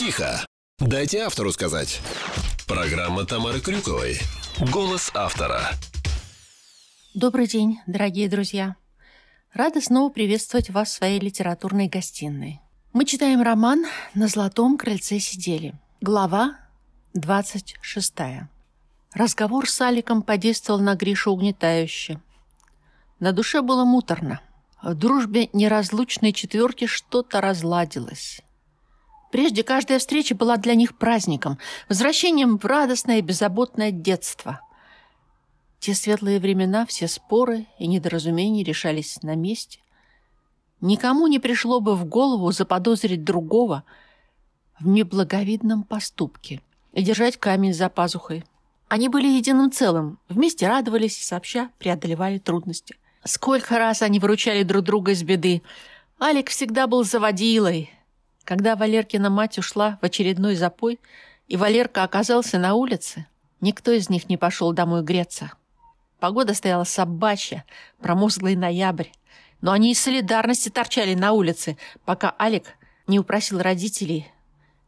Тихо. Дайте автору сказать. Программа Тамары Крюковой. Голос автора. Добрый день, дорогие друзья. Рада снова приветствовать вас в своей литературной гостиной. Мы читаем роман «На золотом крыльце сидели». Глава 26. Разговор с Аликом подействовал на Гришу угнетающе. На душе было муторно. В дружбе неразлучной четверки что-то разладилось. Прежде каждая встреча была для них праздником, возвращением в радостное беззаботное детство. Те светлые времена, все споры и недоразумения решались на месте. Никому не пришло бы в голову заподозрить другого в неблаговидном поступке и держать камень за пазухой. Они были единым целым, вместе радовались и сообща преодолевали трудности. Сколько раз они выручали друг друга из беды. Алик всегда был заводилой, когда Валеркина мать ушла в очередной запой, и Валерка оказался на улице, никто из них не пошел домой греться. Погода стояла собачья, промозглый ноябрь, но они из солидарности торчали на улице, пока Алик не упросил родителей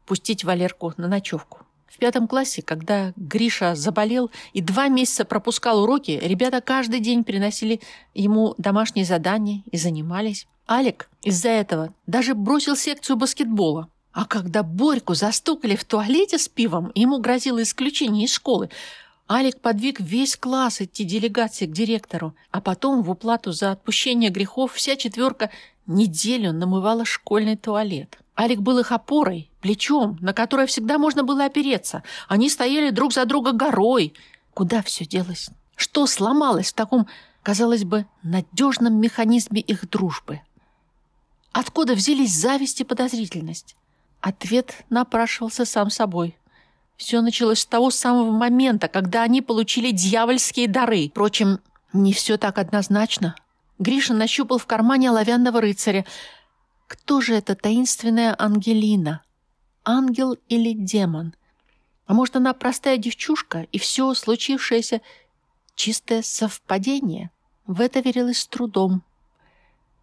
пустить Валерку на ночевку. В пятом классе, когда Гриша заболел и два месяца пропускал уроки, ребята каждый день приносили ему домашние задания и занимались. Алик из-за этого даже бросил секцию баскетбола. А когда Борьку застукали в туалете с пивом, ему грозило исключение из школы, Алик подвиг весь класс идти делегации к директору, а потом в уплату за отпущение грехов вся четверка неделю намывала школьный туалет. Алик был их опорой, плечом, на которое всегда можно было опереться. Они стояли друг за друга горой. Куда все делось? Что сломалось в таком, казалось бы, надежном механизме их дружбы? Откуда взялись зависть и подозрительность? Ответ напрашивался сам собой. Все началось с того самого момента, когда они получили дьявольские дары. Впрочем, не все так однозначно. Гриша нащупал в кармане оловянного рыцаря. Кто же эта таинственная Ангелина? Ангел или демон? А может, она простая девчушка, и все случившееся — чистое совпадение? В это верилось с трудом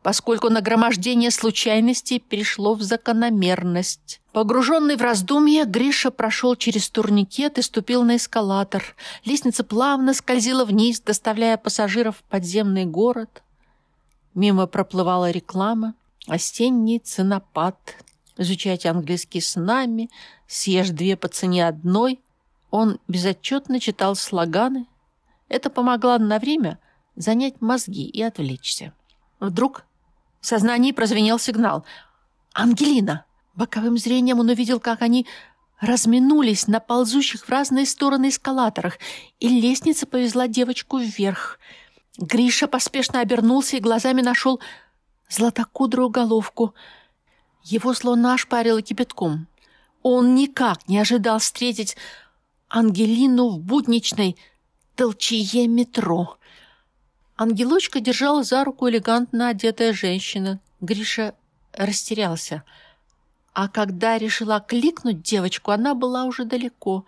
поскольку нагромождение случайностей перешло в закономерность. Погруженный в раздумья, Гриша прошел через турникет и ступил на эскалатор. Лестница плавно скользила вниз, доставляя пассажиров в подземный город. Мимо проплывала реклама. Осенний ценопад. Изучайте английский с нами. Съешь две по цене одной. Он безотчетно читал слоганы. Это помогло на время занять мозги и отвлечься. Вдруг в сознании прозвенел сигнал. «Ангелина!» Боковым зрением он увидел, как они разминулись на ползущих в разные стороны эскалаторах, и лестница повезла девочку вверх. Гриша поспешно обернулся и глазами нашел златокудрую головку. Его словно ошпарило кипятком. Он никак не ожидал встретить Ангелину в будничной толчье метро. Ангелочка держала за руку элегантно одетая женщина. Гриша растерялся. А когда решила кликнуть девочку, она была уже далеко.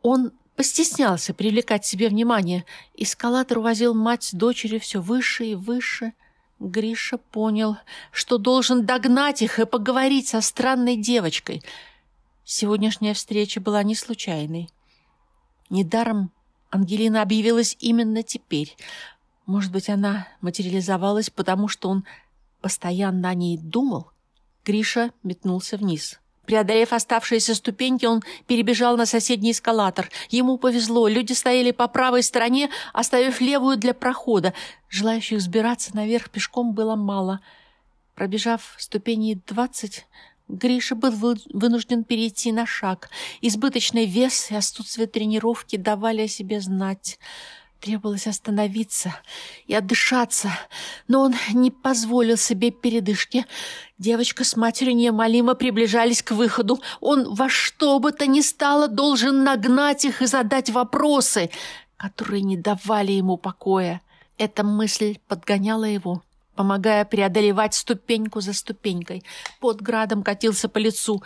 Он постеснялся привлекать себе внимание. Эскалатор увозил мать с дочерью все выше и выше. Гриша понял, что должен догнать их и поговорить со странной девочкой. Сегодняшняя встреча была не случайной. Недаром Ангелина объявилась именно теперь. Может быть, она материализовалась, потому что он постоянно о ней думал? Гриша метнулся вниз. Преодолев оставшиеся ступеньки, он перебежал на соседний эскалатор. Ему повезло, люди стояли по правой стороне, оставив левую для прохода. Желающих сбираться наверх пешком было мало. Пробежав ступени двадцать, Гриша был вынужден перейти на шаг. Избыточный вес и отсутствие тренировки давали о себе знать. Требовалось остановиться и отдышаться, но он не позволил себе передышки. Девочка с матерью неумолимо приближались к выходу. Он во что бы то ни стало должен нагнать их и задать вопросы, которые не давали ему покоя. Эта мысль подгоняла его, помогая преодолевать ступеньку за ступенькой. Под градом катился по лицу,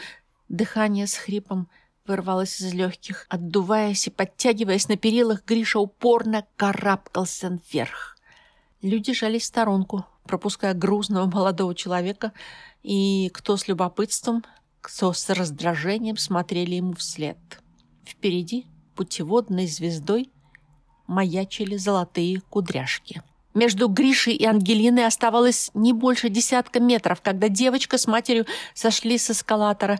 дыхание с хрипом – вырвалось из легких. Отдуваясь и подтягиваясь на перилах, Гриша упорно карабкался вверх. Люди жались в сторонку, пропуская грузного молодого человека, и кто с любопытством, кто с раздражением смотрели ему вслед. Впереди путеводной звездой маячили золотые кудряшки. Между Гришей и Ангелиной оставалось не больше десятка метров, когда девочка с матерью сошли с эскалатора.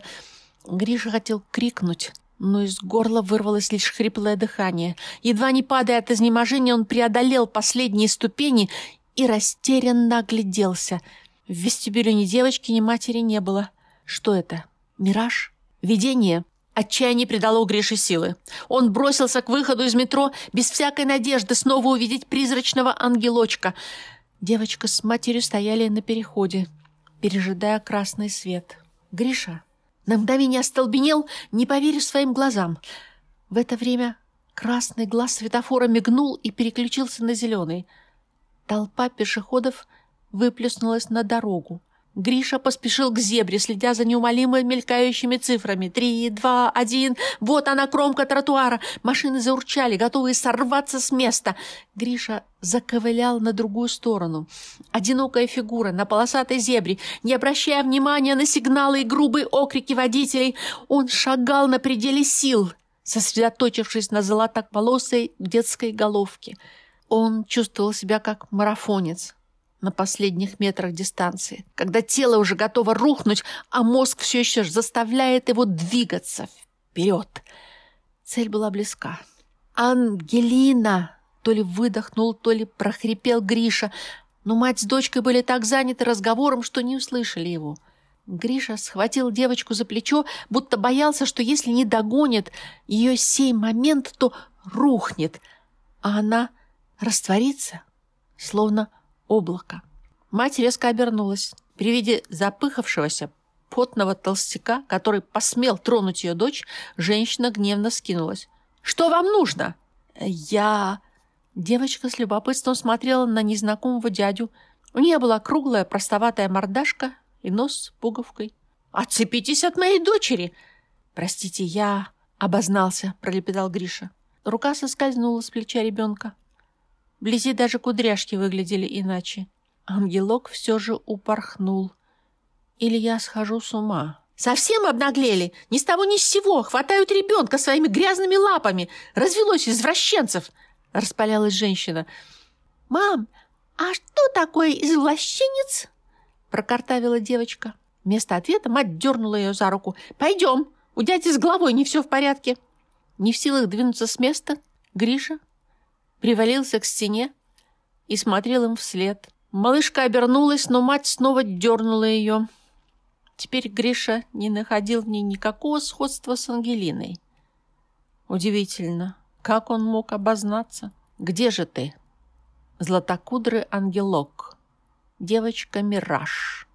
Гриша хотел крикнуть, но из горла вырвалось лишь хриплое дыхание. Едва не падая от изнеможения, он преодолел последние ступени и растерянно огляделся. В вестибюле ни девочки, ни матери не было. Что это? Мираж? Видение? Отчаяние придало Грише силы. Он бросился к выходу из метро без всякой надежды снова увидеть призрачного ангелочка. Девочка с матерью стояли на переходе, пережидая красный свет. Гриша на мгновение остолбенел, не поверив своим глазам. В это время красный глаз светофора мигнул и переключился на зеленый. Толпа пешеходов выплеснулась на дорогу. Гриша поспешил к зебре, следя за неумолимо мелькающими цифрами. Три, два, один. Вот она, кромка тротуара. Машины заурчали, готовые сорваться с места. Гриша заковылял на другую сторону. Одинокая фигура на полосатой зебре, не обращая внимания на сигналы и грубые окрики водителей, он шагал на пределе сил, сосредоточившись на золотополосой детской головке. Он чувствовал себя как марафонец, на последних метрах дистанции, когда тело уже готово рухнуть, а мозг все еще заставляет его двигаться вперед. Цель была близка. «Ангелина!» То ли выдохнул, то ли прохрипел Гриша, но мать с дочкой были так заняты разговором, что не услышали его. Гриша схватил девочку за плечо, будто боялся, что если не догонит ее сей момент, то рухнет, а она растворится, словно облако. Мать резко обернулась. При виде запыхавшегося, потного толстяка, который посмел тронуть ее дочь, женщина гневно скинулась. «Что вам нужно?» «Я...» Девочка с любопытством смотрела на незнакомого дядю. У нее была круглая простоватая мордашка и нос с пуговкой. «Отцепитесь от моей дочери!» «Простите, я...» — обознался, — пролепетал Гриша. Рука соскользнула с плеча ребенка. Вблизи даже кудряшки выглядели иначе. Ангелок все же упорхнул. Или я схожу с ума? Совсем обнаглели? Ни с того ни с сего. Хватают ребенка своими грязными лапами. Развелось извращенцев. Распалялась женщина. «Мам, а что такое извращенец?» Прокартавила девочка. Вместо ответа мать дернула ее за руку. «Пойдем, у дяди с головой не все в порядке». Не в силах двинуться с места, Гриша привалился к стене и смотрел им вслед. Малышка обернулась, но мать снова дернула ее. Теперь Гриша не находил в ней никакого сходства с Ангелиной. Удивительно, как он мог обознаться? «Где же ты?» Златокудрый ангелок. Девочка-мираж.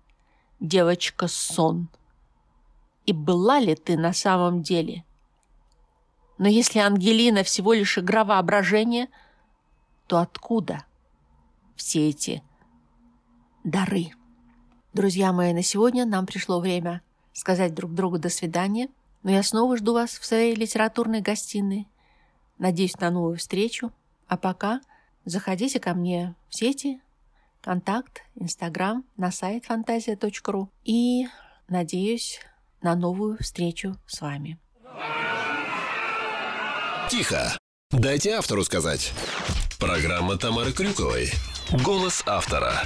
Девочка-сон. И была ли ты на самом деле? Но если Ангелина всего лишь игра воображения – то откуда все эти дары? Друзья мои, на сегодня нам пришло время сказать друг другу «до свидания», но я снова жду вас в своей литературной гостиной. Надеюсь на новую встречу. А пока заходите ко мне в сети, контакт, инстаграм, на сайт фантазия.ру и надеюсь на новую встречу с вами. Тихо! Дайте автору сказать. Программа Тамары Крюковой. Голос автора.